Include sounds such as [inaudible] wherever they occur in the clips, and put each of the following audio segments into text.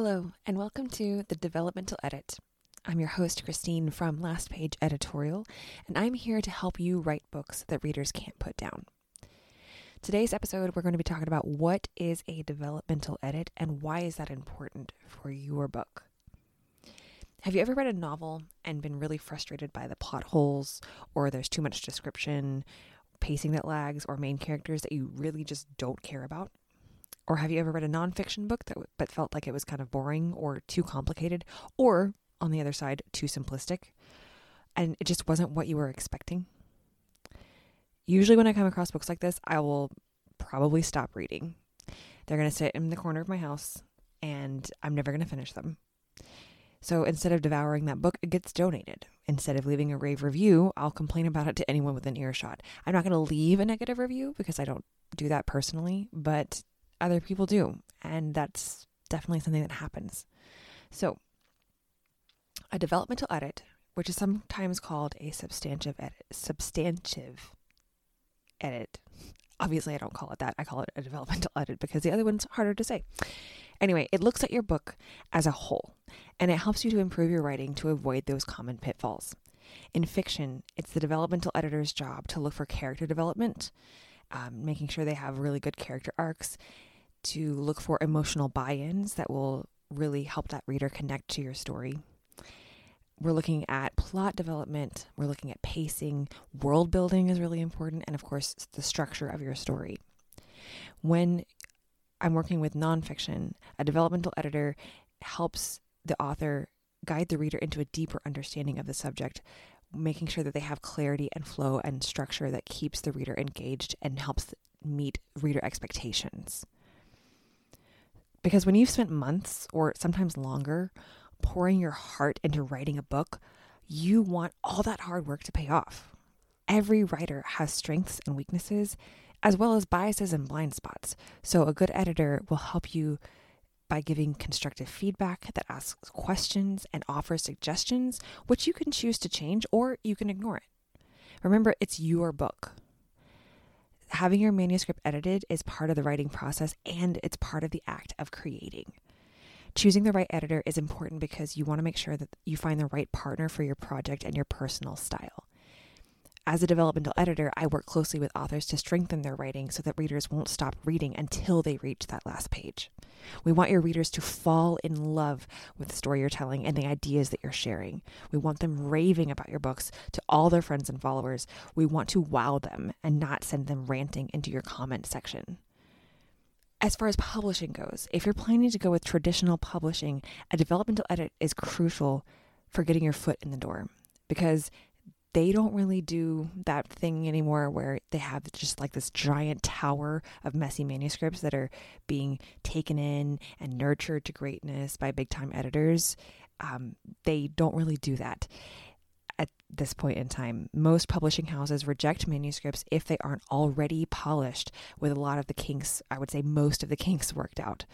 Hello, and welcome to the Developmental Edit. I'm your host, Christine from Last Page Editorial, and I'm here to help you write books that readers can't put down. Today's episode, we're going to be talking about what is a developmental edit and why is that important for your book. Have you ever read a novel and been really frustrated by the plot holes, or there's too much description, pacing that lags, or main characters that you really just don't care about? Or have you ever read a nonfiction book that but felt like it was kind of boring or too complicated, or on the other side, too simplistic, and it just wasn't what you were expecting? Usually, when I come across books like this, I will probably stop reading. They're going to sit in the corner of my house, and I'm never going to finish them. So instead of devouring that book, it gets donated. Instead of leaving a rave review, I'll complain about it to anyone within earshot. I'm not going to leave a negative review because I don't do that personally, but other people do. And that's definitely something that happens. So, a developmental edit, which is sometimes called a substantive edit, substantive edit. Obviously, I don't call it that. I call it a developmental [laughs] edit because the other one's harder to say. Anyway, it looks at your book as a whole and it helps you to improve your writing to avoid those common pitfalls. In fiction, it's the developmental editor's job to look for character development, um, making sure they have really good character arcs, to look for emotional buy ins that will really help that reader connect to your story. We're looking at plot development, we're looking at pacing, world building is really important, and of course, the structure of your story. When I'm working with nonfiction, a developmental editor helps the author guide the reader into a deeper understanding of the subject, making sure that they have clarity and flow and structure that keeps the reader engaged and helps meet reader expectations. Because when you've spent months or sometimes longer pouring your heart into writing a book, you want all that hard work to pay off. Every writer has strengths and weaknesses, as well as biases and blind spots. So, a good editor will help you by giving constructive feedback that asks questions and offers suggestions, which you can choose to change or you can ignore it. Remember, it's your book having your manuscript edited is part of the writing process and it's part of the act of creating. Choosing the right editor is important because you want to make sure that you find the right partner for your project and your personal style. As a developmental editor, I work closely with authors to strengthen their writing so that readers won't stop reading until they reach that last page. We want your readers to fall in love with the story you're telling and the ideas that you're sharing. We want them raving about your books to all their friends and followers. We want to wow them and not send them ranting into your comment section. As far as publishing goes, if you're planning to go with traditional publishing, a developmental edit is crucial for getting your foot in the door because they don't really do that thing anymore where they have just like this giant tower of messy manuscripts that are being taken in and nurtured to greatness by big time editors. Um, they don't really do that at this point in time. Most publishing houses reject manuscripts if they aren't already polished with a lot of the kinks, I would say most of the kinks worked out.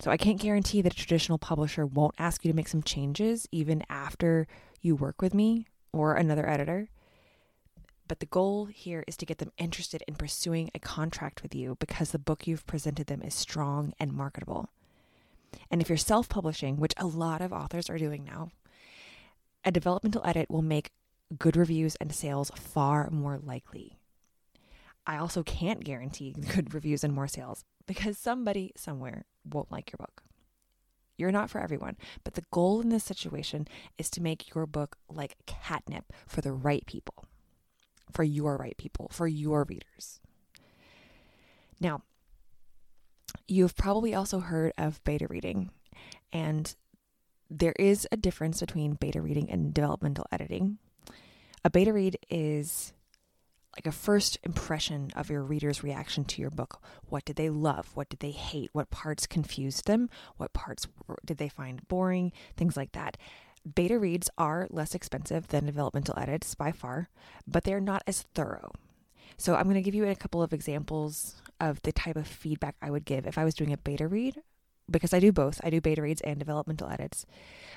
So I can't guarantee that a traditional publisher won't ask you to make some changes even after you work with me or another editor. But the goal here is to get them interested in pursuing a contract with you because the book you've presented them is strong and marketable. And if you're self publishing, which a lot of authors are doing now, a developmental edit will make good reviews and sales far more likely. I also can't guarantee [laughs] good reviews and more sales because somebody somewhere won't like your book. You're not for everyone, but the goal in this situation is to make your book like catnip for the right people, for your right people, for your readers. Now, you've probably also heard of beta reading, and there is a difference between beta reading and developmental editing. A beta read is like a first impression of your reader's reaction to your book. What did they love? What did they hate? What parts confused them? What parts did they find boring? Things like that. Beta reads are less expensive than developmental edits by far, but they're not as thorough. So I'm going to give you a couple of examples of the type of feedback I would give if I was doing a beta read, because I do both. I do beta reads and developmental edits.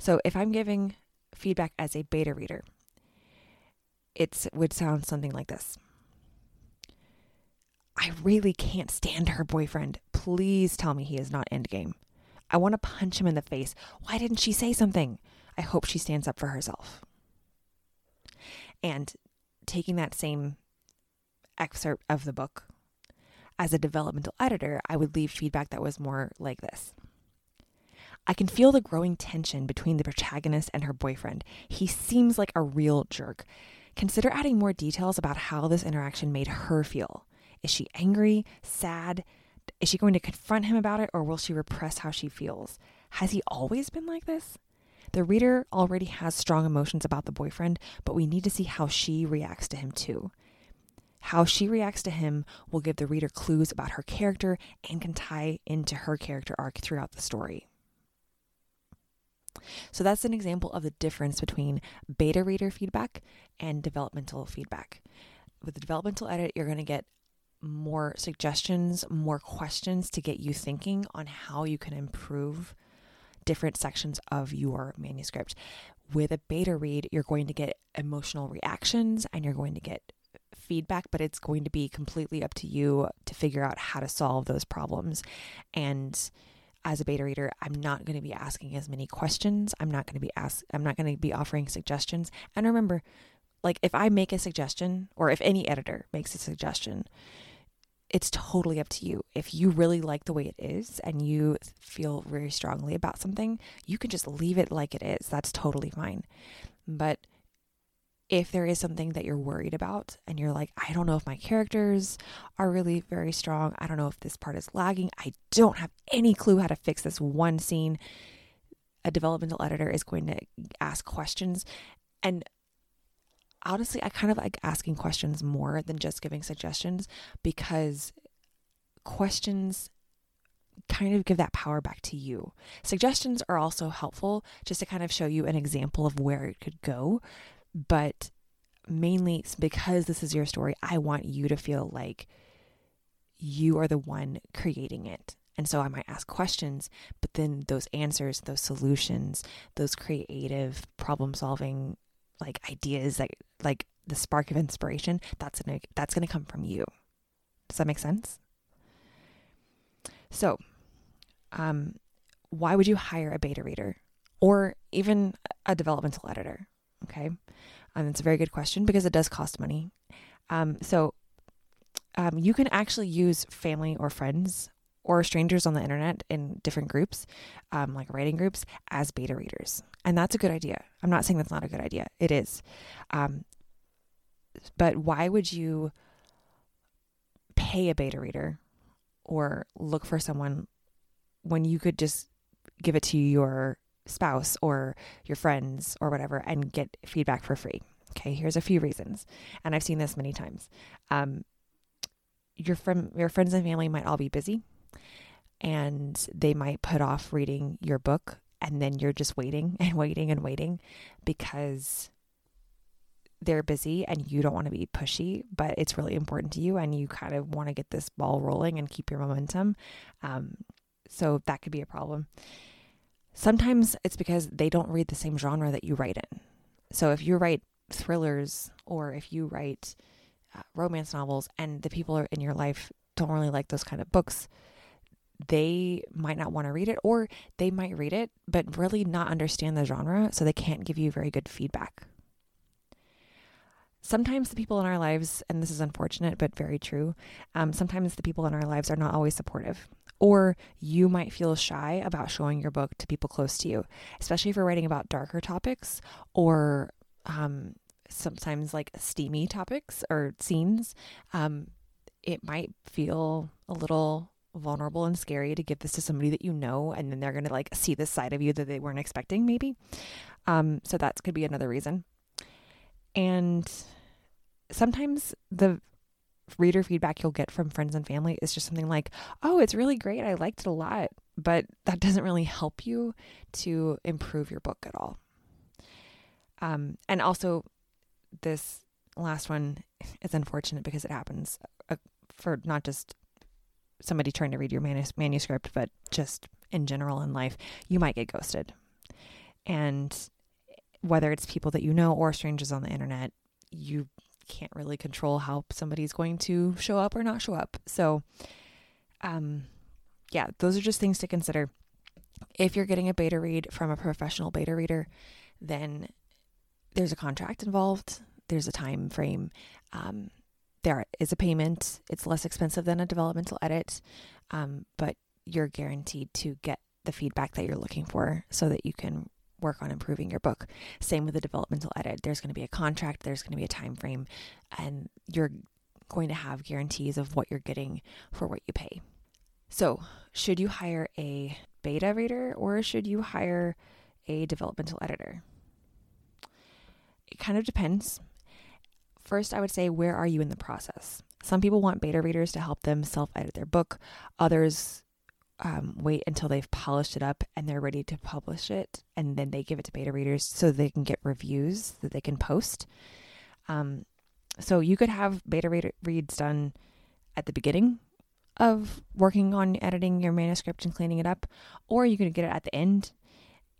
So if I'm giving feedback as a beta reader, it would sound something like this I really can't stand her boyfriend. Please tell me he is not endgame. I want to punch him in the face. Why didn't she say something? I hope she stands up for herself. And taking that same excerpt of the book, as a developmental editor, I would leave feedback that was more like this. I can feel the growing tension between the protagonist and her boyfriend. He seems like a real jerk. Consider adding more details about how this interaction made her feel. Is she angry, sad? Is she going to confront him about it, or will she repress how she feels? Has he always been like this? The reader already has strong emotions about the boyfriend, but we need to see how she reacts to him too. How she reacts to him will give the reader clues about her character and can tie into her character arc throughout the story. So that's an example of the difference between beta reader feedback and developmental feedback. With the developmental edit, you're going to get more suggestions, more questions to get you thinking on how you can improve different sections of your manuscript. With a beta read, you're going to get emotional reactions and you're going to get feedback, but it's going to be completely up to you to figure out how to solve those problems. And as a beta reader, I'm not going to be asking as many questions. I'm not going to be ask I'm not going to be offering suggestions. And remember, like if I make a suggestion or if any editor makes a suggestion, it's totally up to you. If you really like the way it is and you feel very strongly about something, you can just leave it like it is. That's totally fine. But if there is something that you're worried about and you're like, I don't know if my characters are really very strong, I don't know if this part is lagging, I don't have any clue how to fix this one scene, a developmental editor is going to ask questions. And honestly, I kind of like asking questions more than just giving suggestions because questions kind of give that power back to you. Suggestions are also helpful just to kind of show you an example of where it could go but mainly because this is your story, I want you to feel like you are the one creating it. And so I might ask questions, but then those answers, those solutions, those creative problem solving like ideas that like the spark of inspiration, that's gonna that's gonna come from you. Does that make sense? So, um, why would you hire a beta reader or even a developmental editor? Okay. Um, it's a very good question because it does cost money. Um, so um, you can actually use family or friends or strangers on the internet in different groups, um, like writing groups, as beta readers. And that's a good idea. I'm not saying that's not a good idea, it is. Um, but why would you pay a beta reader or look for someone when you could just give it to your spouse or your friends or whatever and get feedback for free. Okay, here's a few reasons, and I've seen this many times. Um, your friend, your friends and family might all be busy, and they might put off reading your book, and then you're just waiting [laughs] and waiting and waiting because they're busy and you don't want to be pushy, but it's really important to you, and you kind of want to get this ball rolling and keep your momentum. Um, so that could be a problem. Sometimes it's because they don't read the same genre that you write in. So if you write thrillers or if you write uh, romance novels and the people in your life don't really like those kind of books, they might not want to read it or they might read it but really not understand the genre so they can't give you very good feedback. Sometimes the people in our lives, and this is unfortunate but very true, um, sometimes the people in our lives are not always supportive. Or you might feel shy about showing your book to people close to you, especially if you're writing about darker topics or um, sometimes like steamy topics or scenes. Um, it might feel a little vulnerable and scary to give this to somebody that you know, and then they're going to like see this side of you that they weren't expecting, maybe. Um, so that could be another reason. And sometimes the reader feedback you'll get from friends and family is just something like, oh, it's really great. I liked it a lot. But that doesn't really help you to improve your book at all. Um, and also, this last one is unfortunate because it happens uh, for not just somebody trying to read your manus- manuscript, but just in general in life. You might get ghosted. And whether it's people that you know or strangers on the internet, you can't really control how somebody's going to show up or not show up. So, um, yeah, those are just things to consider. If you're getting a beta read from a professional beta reader, then there's a contract involved, there's a time frame, um, there is a payment. It's less expensive than a developmental edit, um, but you're guaranteed to get the feedback that you're looking for so that you can work on improving your book. Same with the developmental edit. There's going to be a contract, there's going to be a time frame, and you're going to have guarantees of what you're getting for what you pay. So, should you hire a beta reader or should you hire a developmental editor? It kind of depends. First, I would say, where are you in the process? Some people want beta readers to help them self edit their book. Others um, wait until they've polished it up and they're ready to publish it, and then they give it to beta readers so they can get reviews that they can post. Um, so you could have beta read- reads done at the beginning of working on editing your manuscript and cleaning it up, or you could get it at the end,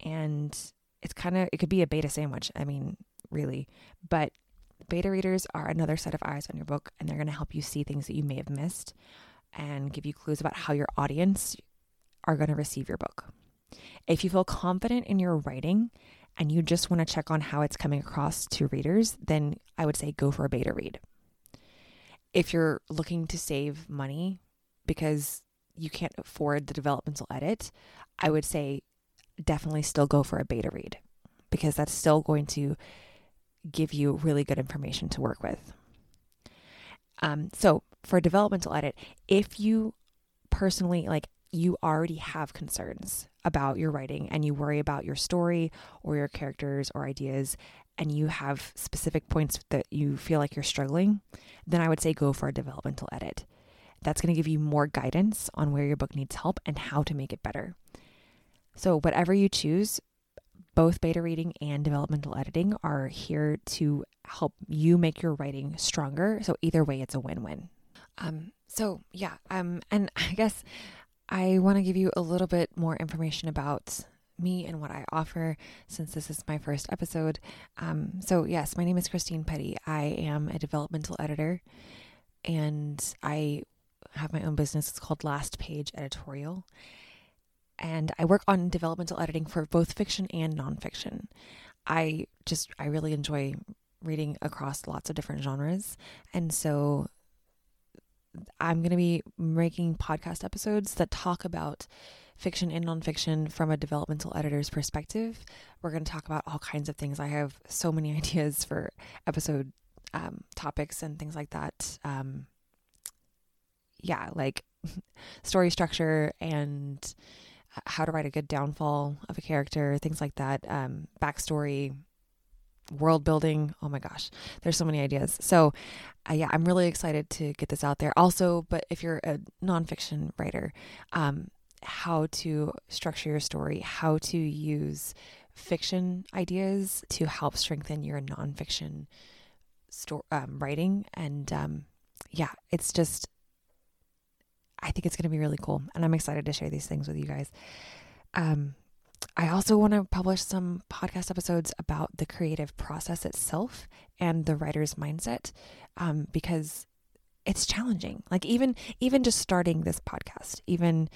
and it's kind of it could be a beta sandwich. I mean, really, but beta readers are another set of eyes on your book, and they're going to help you see things that you may have missed and give you clues about how your audience are going to receive your book. If you feel confident in your writing and you just want to check on how it's coming across to readers, then I would say go for a beta read. If you're looking to save money because you can't afford the developmental edit, I would say definitely still go for a beta read because that's still going to give you really good information to work with. Um, so for a developmental edit, if you personally like you already have concerns about your writing and you worry about your story or your characters or ideas and you have specific points that you feel like you're struggling, then I would say go for a developmental edit. That's going to give you more guidance on where your book needs help and how to make it better. So, whatever you choose, both beta reading and developmental editing are here to help you make your writing stronger. So, either way, it's a win win. Um, so yeah, um, and [laughs] I guess I want to give you a little bit more information about me and what I offer since this is my first episode. Um, so yes, my name is Christine Petty. I am a developmental editor, and I have my own business. It's called Last Page Editorial, and I work on developmental editing for both fiction and nonfiction. I just I really enjoy reading across lots of different genres, and so I'm going to be making podcast episodes that talk about fiction and nonfiction from a developmental editor's perspective. We're going to talk about all kinds of things. I have so many [laughs] ideas for episode um, topics and things like that. Um, yeah, like [laughs] story structure and how to write a good downfall of a character, things like that, um, backstory, world building. Oh my gosh, there's so many ideas. So, uh, yeah, I'm really excited to get this out there. Also, but if you're a nonfiction writer, um, how to structure your story, how to use fiction ideas to help strengthen your nonfiction story um, writing, and um, yeah, it's just. I think it's going to be really cool, and I'm excited to share these things with you guys. Um, I also want to publish some podcast episodes about the creative process itself and the writer's mindset um, because it's challenging. Like even even just starting this podcast, even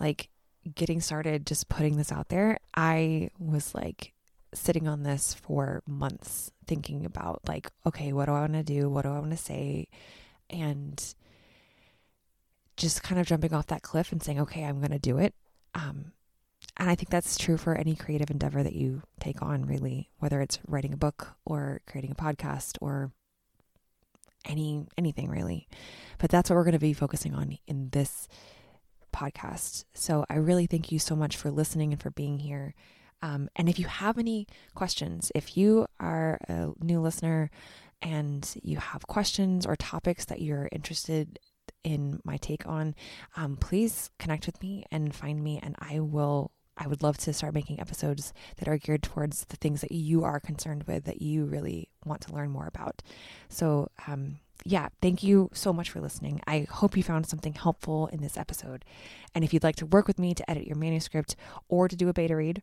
like getting started, just putting this out there, I was like sitting on this for months, thinking about like, okay, what do I want to do? What do I want to say? And just kind of jumping off that cliff and saying, okay, I'm going to do it. Um, and I think that's true for any creative endeavor that you take on, really, whether it's writing a book or creating a podcast or any anything really. But that's what we're going to be focusing on in this podcast. So I really thank you so much for listening and for being here. Um, and if you have any questions, if you are a new listener and you have questions or topics that you're interested in my take on, um, please connect with me and find me, and I will I would love to start making episodes that are geared towards the things that you are concerned with, that you really want to learn more about. So, um, yeah, thank you so much for listening. I hope you found something helpful in this episode. And if you'd like to work with me to edit your manuscript or to do a beta read,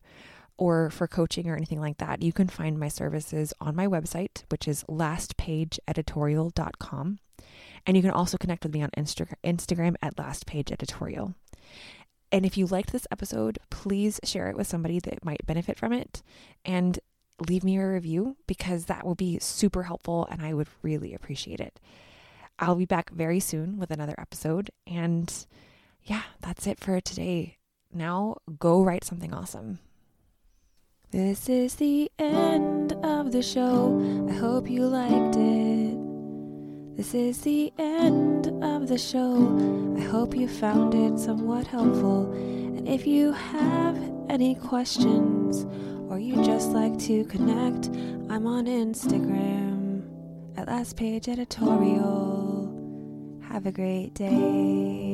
or for coaching or anything like that, you can find my services on my website, which is lastpageeditorial.com. And you can also connect with me on Insta- Instagram at Last Page Editorial. And if you liked this episode, please share it with somebody that might benefit from it and leave me a review because that will be super helpful and I would really appreciate it. I'll be back very soon with another episode. And yeah, that's it for today. Now go write something awesome. This is the end of the show. I hope you liked it. This is the end of the show. I hope you found it somewhat helpful. And if you have any questions or you just like to connect, I'm on Instagram at Last Page Editorial. Have a great day.